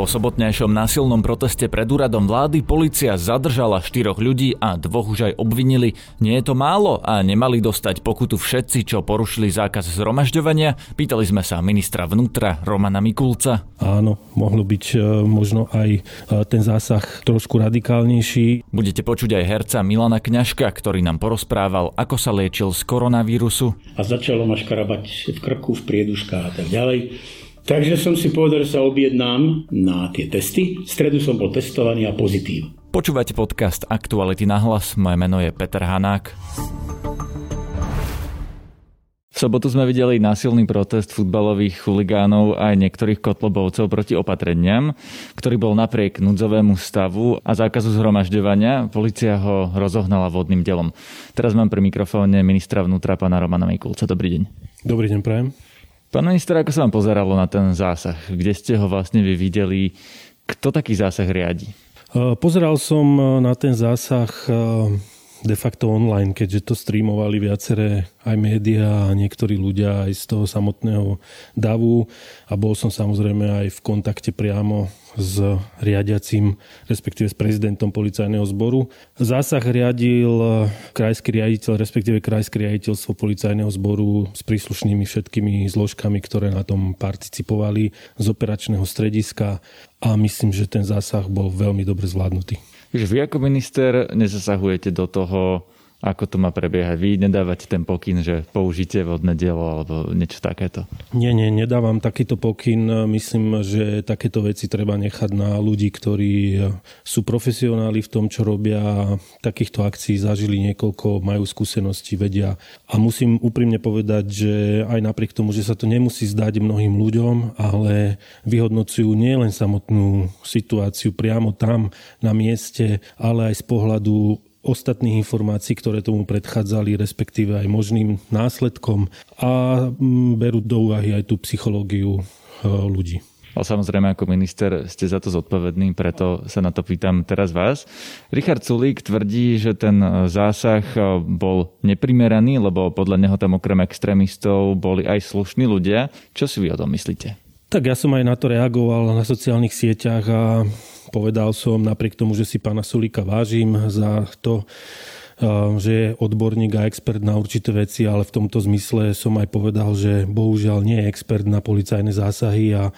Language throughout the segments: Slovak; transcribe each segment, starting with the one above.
Po sobotnejšom násilnom proteste pred úradom vlády policia zadržala štyroch ľudí a dvoch už aj obvinili. Nie je to málo a nemali dostať pokutu všetci, čo porušili zákaz zhromažďovania? Pýtali sme sa ministra vnútra Romana Mikulca. Áno, mohlo byť e, možno aj e, ten zásah trošku radikálnejší. Budete počuť aj herca Milana Kňažka, ktorý nám porozprával, ako sa liečil z koronavírusu. A začalo ma škarabať v krku, v prieduškách a tak ďalej. Takže som si povedal, že sa objednám na tie testy. V stredu som bol testovaný a pozitív. Počúvate podcast Aktuality na hlas. Moje meno je Peter Hanák. V sobotu sme videli násilný protest futbalových chuligánov aj niektorých kotlobovcov proti opatreniam, ktorý bol napriek núdzovému stavu a zákazu zhromažďovania. Polícia ho rozohnala vodným delom. Teraz mám pri mikrofóne ministra vnútra pána Romana Mikulca. Dobrý deň. Dobrý deň, prajem. Pán minister, ako sa vám pozeralo na ten zásah? Kde ste ho vlastne vy videli? Kto taký zásah riadi? Pozeral som e, na ten zásah e, de facto online, keďže to streamovali viaceré aj médiá a niektorí ľudia aj z toho samotného davu a bol som samozrejme aj v kontakte priamo s riadiacím, respektíve s prezidentom policajného zboru. Zásah riadil krajský riaditeľ, respektíve krajské riaditeľstvo policajného zboru s príslušnými všetkými zložkami, ktoré na tom participovali z operačného strediska a myslím, že ten zásah bol veľmi dobre zvládnutý. Takže vy ako minister nezasahujete do toho, ako to má prebiehať? Vy nedávate ten pokyn, že použite vodné dielo alebo niečo takéto? Nie, nie, nedávam takýto pokyn. Myslím, že takéto veci treba nechať na ľudí, ktorí sú profesionáli v tom, čo robia. Takýchto akcií zažili niekoľko, majú skúsenosti, vedia. A musím úprimne povedať, že aj napriek tomu, že sa to nemusí zdať mnohým ľuďom, ale vyhodnocujú nielen samotnú situáciu priamo tam na mieste, ale aj z pohľadu ostatných informácií, ktoré tomu predchádzali, respektíve aj možným následkom a mm, berú do úvahy aj tú psychológiu e, ľudí. Ale samozrejme ako minister ste za to zodpovedný, preto sa na to pýtam teraz vás. Richard Sulík tvrdí, že ten zásah e, bol neprimeraný, lebo podľa neho tam okrem extrémistov boli aj slušní ľudia. Čo si vy o tom myslíte? Tak ja som aj na to reagoval na sociálnych sieťach a Povedal som napriek tomu, že si pána Sulíka vážim za to, že je odborník a expert na určité veci, ale v tomto zmysle som aj povedal, že bohužiaľ nie je expert na policajné zásahy a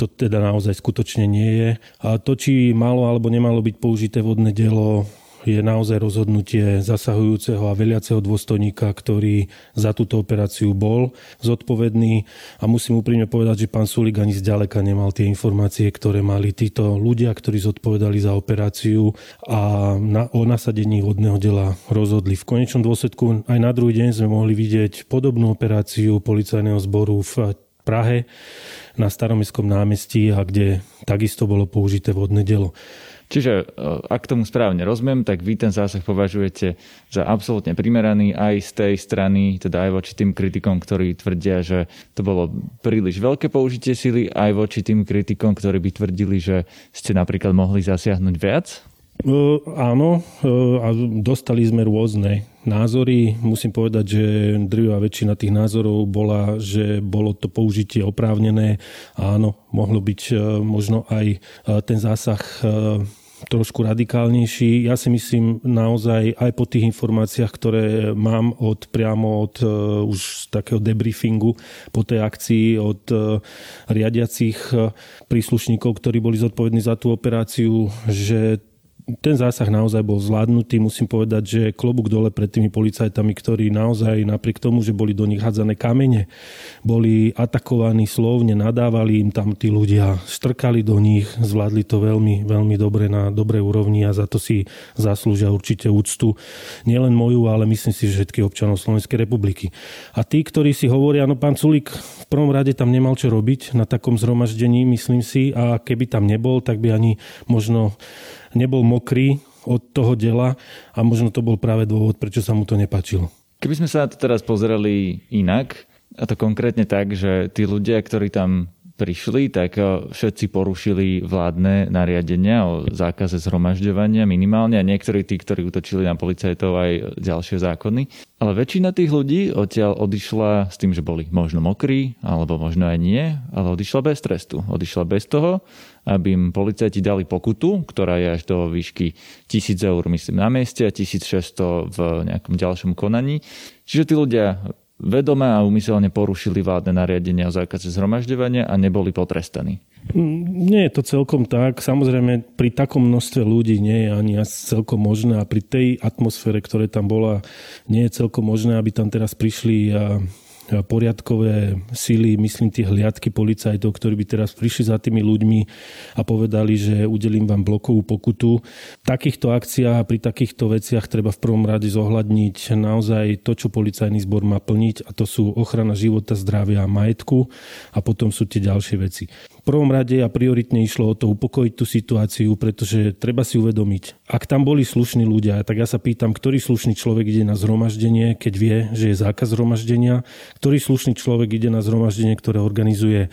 to teda naozaj skutočne nie je. A to, či malo alebo nemalo byť použité vodné dielo, je naozaj rozhodnutie zasahujúceho a veliaceho dôstojníka, ktorý za túto operáciu bol zodpovedný. A musím úprimne povedať, že pán Sulik ani zďaleka nemal tie informácie, ktoré mali títo ľudia, ktorí zodpovedali za operáciu a na, o nasadení vodného dela rozhodli. V konečnom dôsledku aj na druhý deň sme mohli vidieť podobnú operáciu policajného zboru v Prahe na Staromestskom námestí a kde takisto bolo použité vodné delo. Čiže e, ak tomu správne rozumiem, tak vy ten zásah považujete za absolútne primeraný aj z tej strany, teda aj voči tým kritikom, ktorí tvrdia, že to bolo príliš veľké použitie sily, aj voči tým kritikom, ktorí by tvrdili, že ste napríklad mohli zasiahnuť viac? Uh, áno, uh, a dostali sme rôzne názory. Musím povedať, že drvivá väčšina tých názorov bola, že bolo to použitie oprávnené. Áno, mohlo byť uh, možno aj ten zásah trošku radikálnejší. Ja si myslím naozaj aj po tých informáciách, ktoré mám od priamo od uh, už takého debriefingu po tej akcii od uh, riadiacich príslušníkov, ktorí boli zodpovední za tú operáciu, že ten zásah naozaj bol zvládnutý. Musím povedať, že klobúk dole pred tými policajtami, ktorí naozaj napriek tomu, že boli do nich hádzané kamene, boli atakovaní slovne, nadávali im tam tí ľudia, štrkali do nich, zvládli to veľmi, veľmi dobre na dobrej úrovni a za to si zaslúžia určite úctu. Nielen moju, ale myslím si, že všetkých občanov Slovenskej republiky. A tí, ktorí si hovoria, no pán Sulík v prvom rade tam nemal čo robiť na takom zhromaždení, myslím si, a keby tam nebol, tak by ani možno nebol mokrý od toho dela a možno to bol práve dôvod, prečo sa mu to nepačilo. Keby sme sa na to teraz pozerali inak, a to konkrétne tak, že tí ľudia, ktorí tam prišli, tak e, všetci porušili vládne nariadenia o zákaze zhromažďovania minimálne a niektorí tí, ktorí utočili na policajtov aj ďalšie zákony. Ale väčšina tých ľudí odtiaľ odišla s tým, že boli možno mokrí, alebo možno aj nie, ale odišla bez trestu. Odišla bez toho, aby im policajti dali pokutu, ktorá je až do výšky 1000 eur, myslím, na mieste a 1600 v nejakom ďalšom konaní. Čiže tí ľudia vedome a umyselne porušili vládne nariadenia o zákaze zhromažďovania a neboli potrestaní. Nie je to celkom tak. Samozrejme, pri takom množstve ľudí nie je ani celkom možné a pri tej atmosfére, ktoré tam bola, nie je celkom možné, aby tam teraz prišli a poriadkové síly, myslím tie hliadky policajtov, ktorí by teraz prišli za tými ľuďmi a povedali, že udelím vám blokovú pokutu. V takýchto akciách a pri takýchto veciach treba v prvom rade zohľadniť naozaj to, čo policajný zbor má plniť a to sú ochrana života, zdravia a majetku a potom sú tie ďalšie veci prvom rade a prioritne išlo o to upokojiť tú situáciu, pretože treba si uvedomiť, ak tam boli slušní ľudia, tak ja sa pýtam, ktorý slušný človek ide na zhromaždenie, keď vie, že je zákaz zhromaždenia, ktorý slušný človek ide na zhromaždenie, ktoré organizuje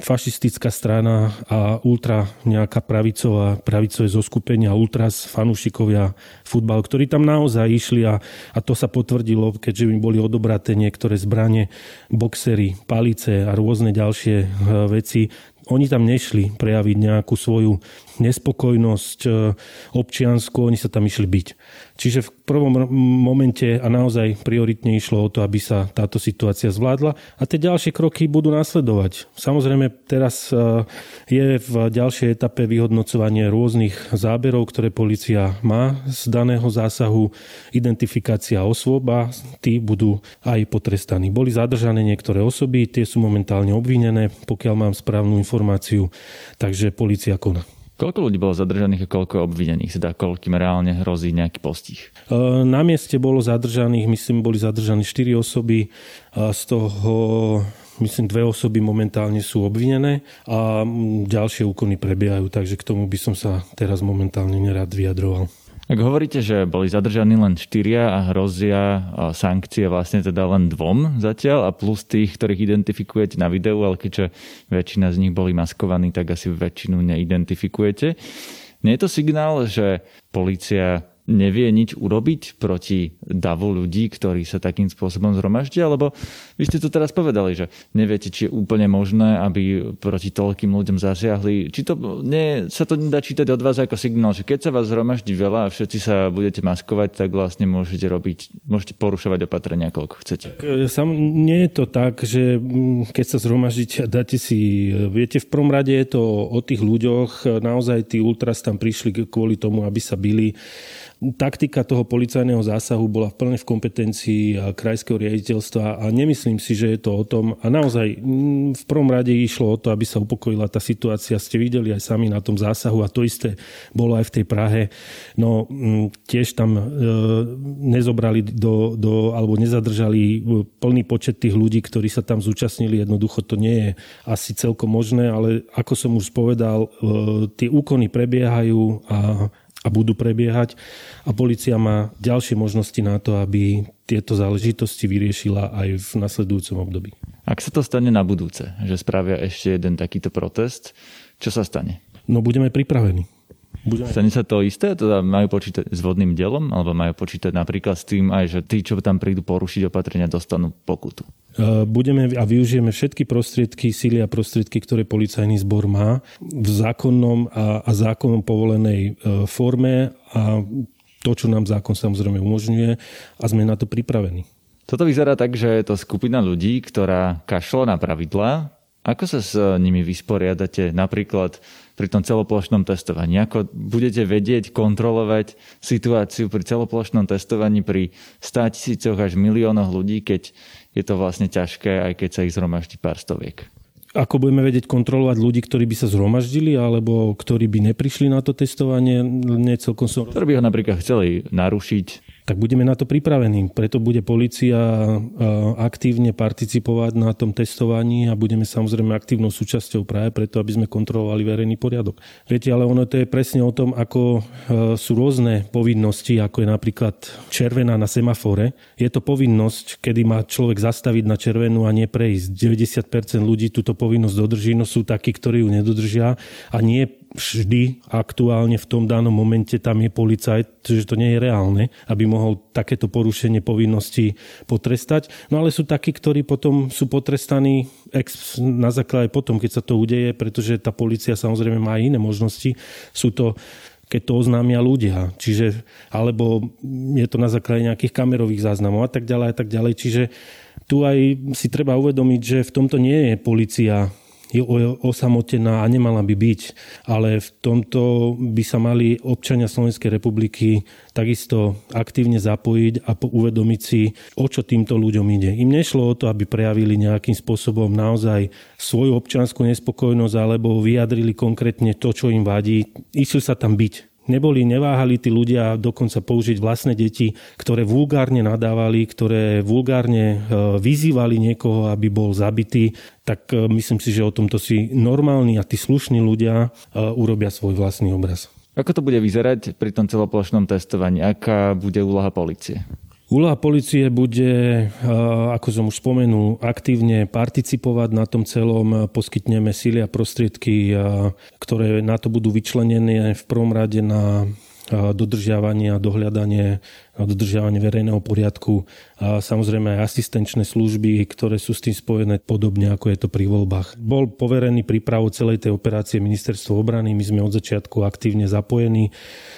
fašistická strana a ultra nejaká pravicová, pravicové zoskupenia, ultras, fanúšikovia futbal, ktorí tam naozaj išli a, a to sa potvrdilo, keďže im boli odobraté niektoré zbranie, boxery, palice a rôzne ďalšie veci. Oni tam nešli prejaviť nejakú svoju nespokojnosť e, občiansku, oni sa tam išli byť. Čiže v prvom momente a naozaj prioritne išlo o to, aby sa táto situácia zvládla a tie ďalšie kroky budú následovať. Samozrejme, teraz e, je v ďalšej etape vyhodnocovanie rôznych záberov, ktoré policia má z daného zásahu, identifikácia osôb a tí budú aj potrestaní. Boli zadržané niektoré osoby, tie sú momentálne obvinené, pokiaľ mám správnu informáciu, takže policia koná. Koľko ľudí bolo zadržaných a koľko obvinených? Teda koľkým reálne hrozí nejaký postih? E, na mieste bolo zadržaných, myslím, boli zadržaní 4 osoby. Z toho myslím, dve osoby momentálne sú obvinené a ďalšie úkony prebiehajú, takže k tomu by som sa teraz momentálne nerad vyjadroval. Ak hovoríte, že boli zadržaní len štyria a hrozia sankcie vlastne teda len dvom zatiaľ a plus tých, ktorých identifikujete na videu, ale keďže väčšina z nich boli maskovaní, tak asi väčšinu neidentifikujete. Nie je to signál, že policia nevie nič urobiť proti davu ľudí, ktorí sa takým spôsobom zhromaždia? Lebo vy ste to teraz povedali, že neviete, či je úplne možné, aby proti toľkým ľuďom zasiahli. Či to nie, sa to nedá čítať od vás ako signál, že keď sa vás zhromaždí veľa a všetci sa budete maskovať, tak vlastne môžete robiť, môžete porušovať opatrenia, koľko chcete. E, sam, nie je to tak, že mm, keď sa zhromaždíte a dáte si... E, viete, v prvom rade je to o tých ľuďoch. Naozaj tí ultras tam prišli kvôli tomu, aby sa bili Taktika toho policajného zásahu bola plne v kompetencii krajského riaditeľstva a nemyslím si, že je to o tom. A naozaj mm, v prvom rade išlo o to, aby sa upokojila tá situácia. Ste videli aj sami na tom zásahu a to isté bolo aj v tej Prahe. No mm, tiež tam e, nezobrali do, do, alebo nezadržali e, plný počet tých ľudí, ktorí sa tam zúčastnili. Jednoducho to nie je asi celkom možné, ale ako som už povedal, e, tie úkony prebiehajú a a budú prebiehať a policia má ďalšie možnosti na to, aby tieto záležitosti vyriešila aj v nasledujúcom období. Ak sa to stane na budúce, že spravia ešte jeden takýto protest, čo sa stane? No budeme pripravení. Budeme... Stane sa to isté? Teda majú počítať s vodným dielom? Alebo majú počítať napríklad s tým aj, že tí, čo tam prídu porušiť opatrenia, dostanú pokutu? E, budeme a využijeme všetky prostriedky, síly a prostriedky, ktoré policajný zbor má v zákonnom a, a zákonom povolenej e, forme a to, čo nám zákon samozrejme umožňuje a sme na to pripravení. Toto vyzerá tak, že je to skupina ľudí, ktorá kašla na pravidlá. Ako sa s nimi vysporiadate napríklad pri tom celoplošnom testovaní? Ako budete vedieť kontrolovať situáciu pri celoplošnom testovaní pri 100 tisícoch až miliónoch ľudí, keď je to vlastne ťažké, aj keď sa ich zhromaždí pár stoviek. Ako budeme vedieť kontrolovať ľudí, ktorí by sa zhromaždili alebo ktorí by neprišli na to testovanie? Nie celkom som... Ktorí by ho napríklad chceli narušiť. Tak budeme na to pripravení. Preto bude policia aktívne participovať na tom testovaní a budeme samozrejme aktívnou súčasťou práve preto, aby sme kontrolovali verejný poriadok. Viete, ale ono to je presne o tom, ako sú rôzne povinnosti, ako je napríklad červená na semafore. Je to povinnosť, kedy má človek zastaviť na červenú a nie prejsť. 90% ľudí túto povinnosť dodrží, no sú takí, ktorí ju nedodržia a nie vždy aktuálne v tom danom momente tam je policajt, že to nie je reálne, aby mohol takéto porušenie povinnosti potrestať. No ale sú takí, ktorí potom sú potrestaní ex, na základe potom, keď sa to udeje, pretože tá policia samozrejme má iné možnosti. Sú to keď to oznámia ľudia. Čiže, alebo je to na základe nejakých kamerových záznamov a tak ďalej a tak ďalej. Čiže tu aj si treba uvedomiť, že v tomto nie je policia je osamotená a nemala by byť. Ale v tomto by sa mali občania Slovenskej republiky takisto aktívne zapojiť a uvedomiť si, o čo týmto ľuďom ide. Im nešlo o to, aby prejavili nejakým spôsobom naozaj svoju občianskú nespokojnosť alebo vyjadrili konkrétne to, čo im vadí. Išli sa tam byť Neboli, neváhali tí ľudia dokonca použiť vlastné deti, ktoré vulgárne nadávali, ktoré vulgárne e, vyzývali niekoho, aby bol zabitý, tak e, myslím si, že o tomto si normálni a tí slušní ľudia e, urobia svoj vlastný obraz. Ako to bude vyzerať pri tom celoplošnom testovaní? Aká bude úloha policie? Úloha policie bude, ako som už spomenul, aktívne participovať na tom celom. Poskytneme síly a prostriedky, ktoré na to budú vyčlenené v prvom rade na dodržiavanie a dohľadanie dodržiavanie verejného poriadku a samozrejme aj asistenčné služby, ktoré sú s tým spojené podobne ako je to pri voľbách. Bol poverený prípravou celej tej operácie ministerstvo obrany, my sme od začiatku aktívne zapojení.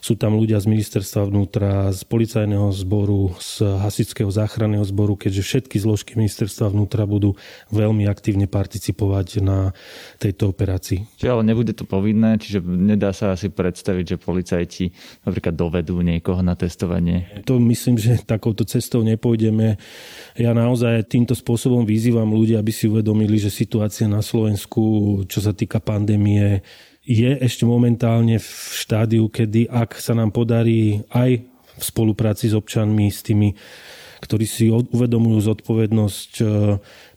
Sú tam ľudia z ministerstva vnútra, z policajného zboru, z hasičského záchranného zboru, keďže všetky zložky ministerstva vnútra budú veľmi aktívne participovať na tejto operácii. Čiže ale nebude to povinné, čiže nedá sa asi predstaviť, že policajti napríklad dovedú niekoho na testovanie to myslím, že takouto cestou nepôjdeme. Ja naozaj týmto spôsobom vyzývam ľudí, aby si uvedomili, že situácia na Slovensku, čo sa týka pandémie, je ešte momentálne v štádiu, kedy ak sa nám podarí aj v spolupráci s občanmi, s tými, ktorí si uvedomujú zodpovednosť, e,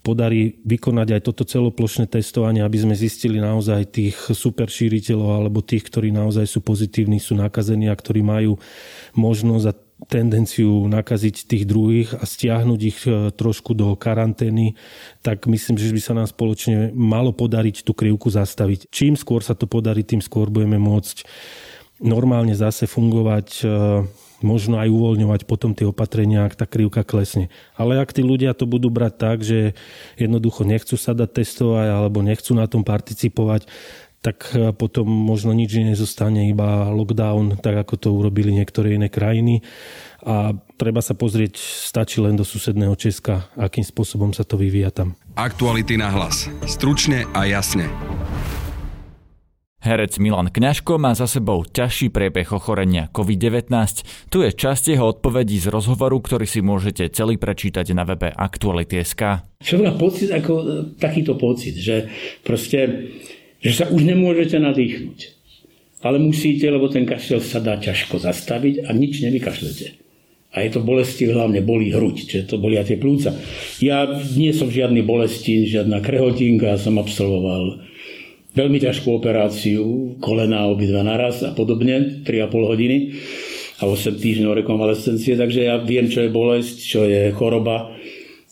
podarí vykonať aj toto celoplošné testovanie, aby sme zistili naozaj tých super šíriteľov alebo tých, ktorí naozaj sú pozitívni, sú nakazení a ktorí majú možnosť a tendenciu nakaziť tých druhých a stiahnuť ich e, trošku do karantény, tak myslím, že by sa nám spoločne malo podariť tú krivku zastaviť. Čím skôr sa to podarí, tým skôr budeme môcť normálne zase fungovať e, možno aj uvoľňovať potom tie opatrenia, ak tá krivka klesne. Ale ak tí ľudia to budú brať tak, že jednoducho nechcú sa dať testovať alebo nechcú na tom participovať, tak e, potom možno nič nezostane, iba lockdown, tak ako to urobili niektoré iné krajiny. A treba sa pozrieť, stačí len do susedného Česka, akým spôsobom sa to vyvíja tam. Aktuality na hlas. Stručne a jasne. Herec Milan Kňažko má za sebou ťažší priebeh ochorenia COVID-19. Tu je časť jeho odpovedí z rozhovoru, ktorý si môžete celý prečítať na webe Aktuality.sk. Čo pocit, ako e, takýto pocit, že proste že sa už nemôžete nadýchnuť. Ale musíte, lebo ten kašel sa dá ťažko zastaviť a nič nevykašlete. A je to bolesti, hlavne bolí hruď, čiže to bolia tie plúca. Ja nie som žiadny bolesti, žiadna krehotinka, som absolvoval veľmi ťažkú operáciu, kolena obidva naraz a podobne, 3,5 hodiny a 8 týždňov rekonvalescencie, takže ja viem, čo je bolesť, čo je choroba.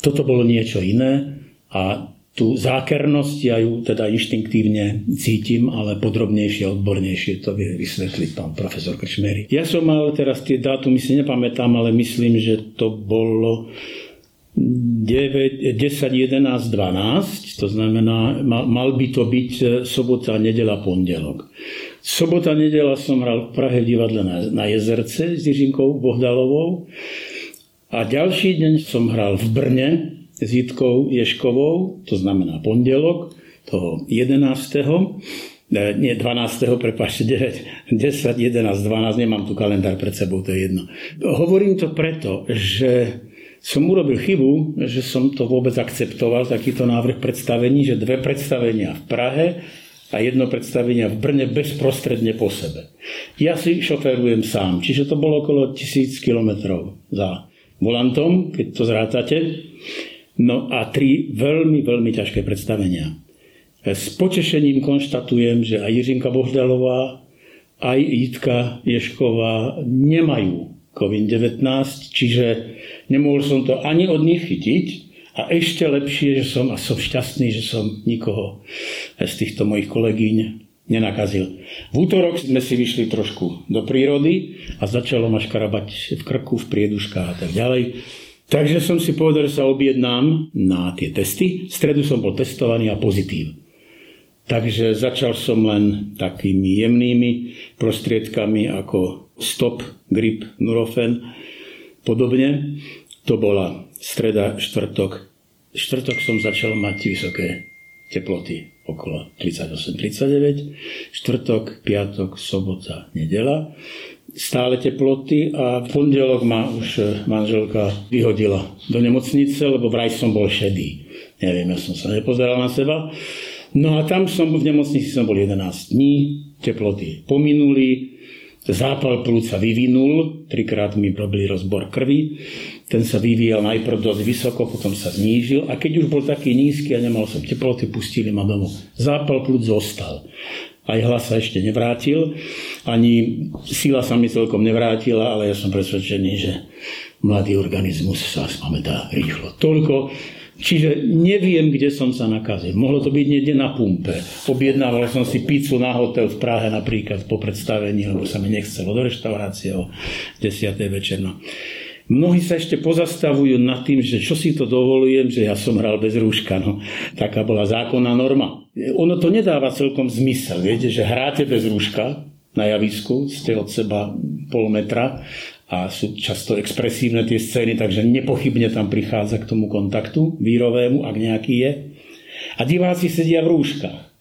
Toto bolo niečo iné a tú zákernosť ja ju teda inštinktívne cítim, ale podrobnejšie odbornejšie to vie vysvetliť pán profesor Krčmery. Ja som mal teraz tie dátumy si nepamätám, ale myslím, že to bolo 9, 10, 11, 12, to znamená, mal, by to byť e, sobota, nedela, pondelok. Sobota, nedela som hral v Prahe divadle na, na Jezerce s Jiřinkou Bohdalovou a ďalší deň som hral v Brne s Jitkou Ješkovou, to znamená pondelok, toho 11. Nie, 12. prepáčte, 9, 10, 11, 12, nemám tu kalendár pred sebou, to je jedno. Hovorím to preto, že som urobil chybu, že som to vôbec akceptoval, takýto návrh predstavení, že dve predstavenia v Prahe a jedno predstavenie v Brne bezprostredne po sebe. Ja si šoferujem sám, čiže to bolo okolo tisíc kilometrov za volantom, keď to zrátate. No a tri veľmi, veľmi ťažké predstavenia. S potešením konštatujem, že aj Jiřinka Bohdalová, aj Jitka Ješková nemajú COVID-19, čiže nemohol som to ani od nich chytiť, a ešte lepšie, že som, a som šťastný, že som nikoho z týchto mojich kolegyň nenakazil. V útorok sme si vyšli trošku do prírody a začalo ma škarabať v krku, v prieduškách a tak ďalej. Takže som si povedal, že sa objednám na tie testy. V stredu som bol testovaný a pozitív. Takže začal som len takými jemnými prostriedkami ako stop, grip, nurofen, podobne. To bola streda, štvrtok. Štvrtok som začal mať vysoké teploty okolo 38-39, štvrtok, piatok, sobota, nedela. Stále teploty a v pondelok ma už manželka vyhodila do nemocnice, lebo vraj som bol šedý. Neviem, ja som sa nepozeral na seba. No a tam som v nemocnici som bol 11 dní, teploty pominuli, zápal plúc sa vyvinul, trikrát mi robili rozbor krvi, ten sa vyvíjal najprv dosť vysoko, potom sa znížil a keď už bol taký nízky a nemal som teploty, pustili ma domov. Zápal plúc zostal. Aj hlas sa ešte nevrátil, ani sila sa mi celkom nevrátila, ale ja som presvedčený, že mladý organizmus sa spamätá rýchlo. Toľko Čiže neviem, kde som sa nakazil. Mohlo to byť niekde na pumpe. Objednával som si pizzu na hotel v Prahe napríklad po predstavení, lebo sa mi nechcelo do reštaurácie o 10. večer. No. Mnohí sa ešte pozastavujú nad tým, že čo si to dovolujem, že ja som hral bez rúška. No, taká bola zákonná norma. Ono to nedáva celkom zmysel. Viete, že hráte bez rúška na javisku, ste od seba pol metra a sú často expresívne tie scény, takže nepochybne tam prichádza k tomu kontaktu vírovému, ak nejaký je. A diváci sedia v rúškach.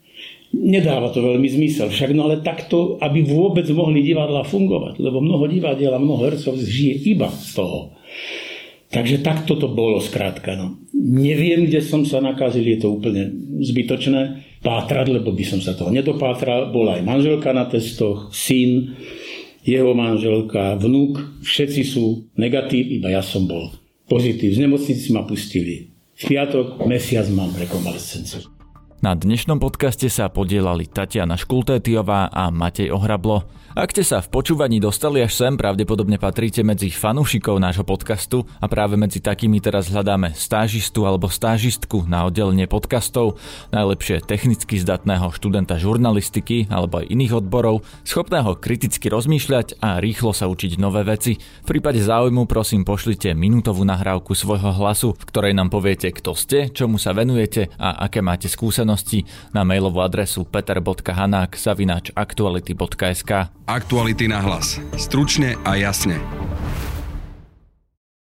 Nedáva to veľmi zmysel, však no ale takto, aby vôbec mohli divadla fungovať, lebo mnoho divadiel a mnoho hercov žije iba z toho. Takže takto to bolo skrátka. No. Neviem, kde som sa nakazil, je to úplne zbytočné pátrať, lebo by som sa toho nedopátral. Bola aj manželka na testoch, syn, jeho manželka, vnúk, všetci sú negatív, iba ja som bol pozitív. Z nemocnici ma pustili. V piatok mesiac mám rekonvalescenciu. Na dnešnom podcaste sa podielali Tatiana Škultétiová a Matej Ohrablo. Ak ste sa v počúvaní dostali až sem, pravdepodobne patríte medzi fanúšikov nášho podcastu a práve medzi takými teraz hľadáme stážistu alebo stážistku na oddelenie podcastov, najlepšie technicky zdatného študenta žurnalistiky alebo aj iných odborov, schopného kriticky rozmýšľať a rýchlo sa učiť nové veci. V prípade záujmu prosím pošlite minútovú nahrávku svojho hlasu, v ktorej nám poviete, kto ste, čomu sa venujete a aké máte skúsenosti na mailovú adresu peter.hanák aktuality.sk. Aktuality na hlas. Stručne a jasne.